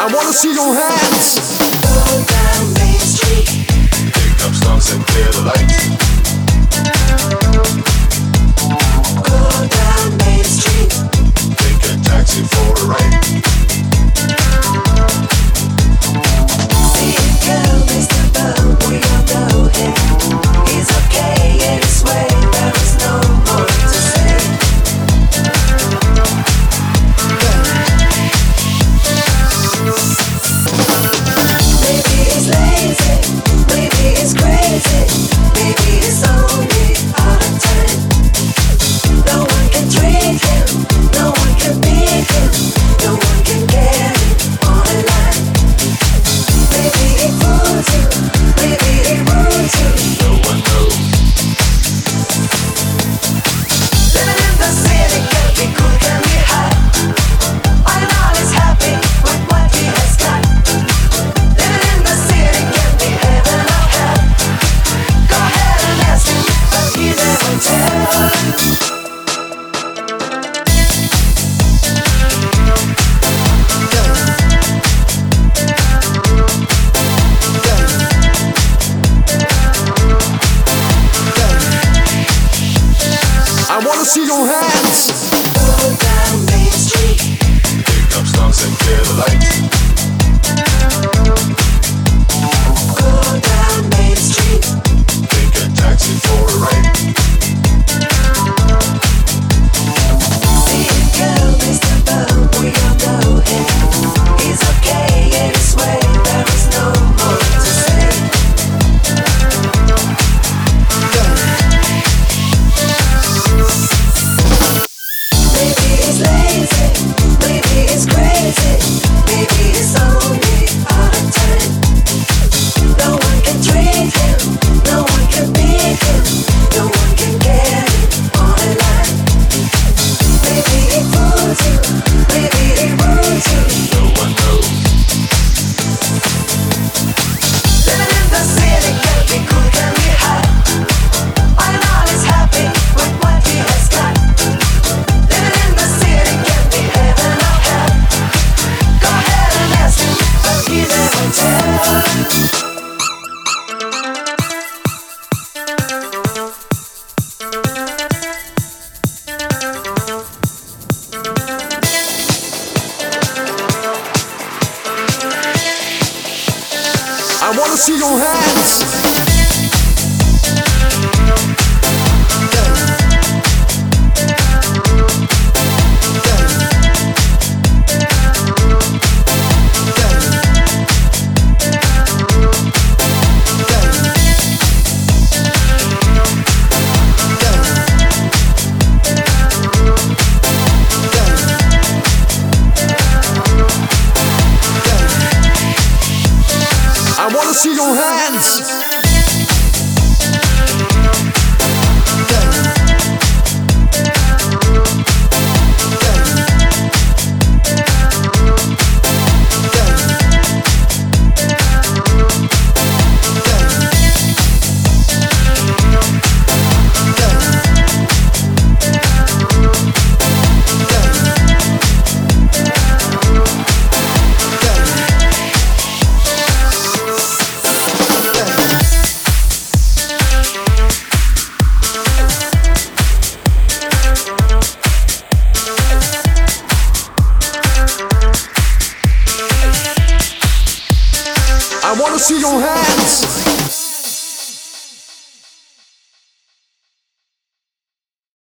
I wanna see your hands. Go down Main Street. Pick up stumps and clear the lights. for gotta see your hands. see your hands. I wanna see your hands.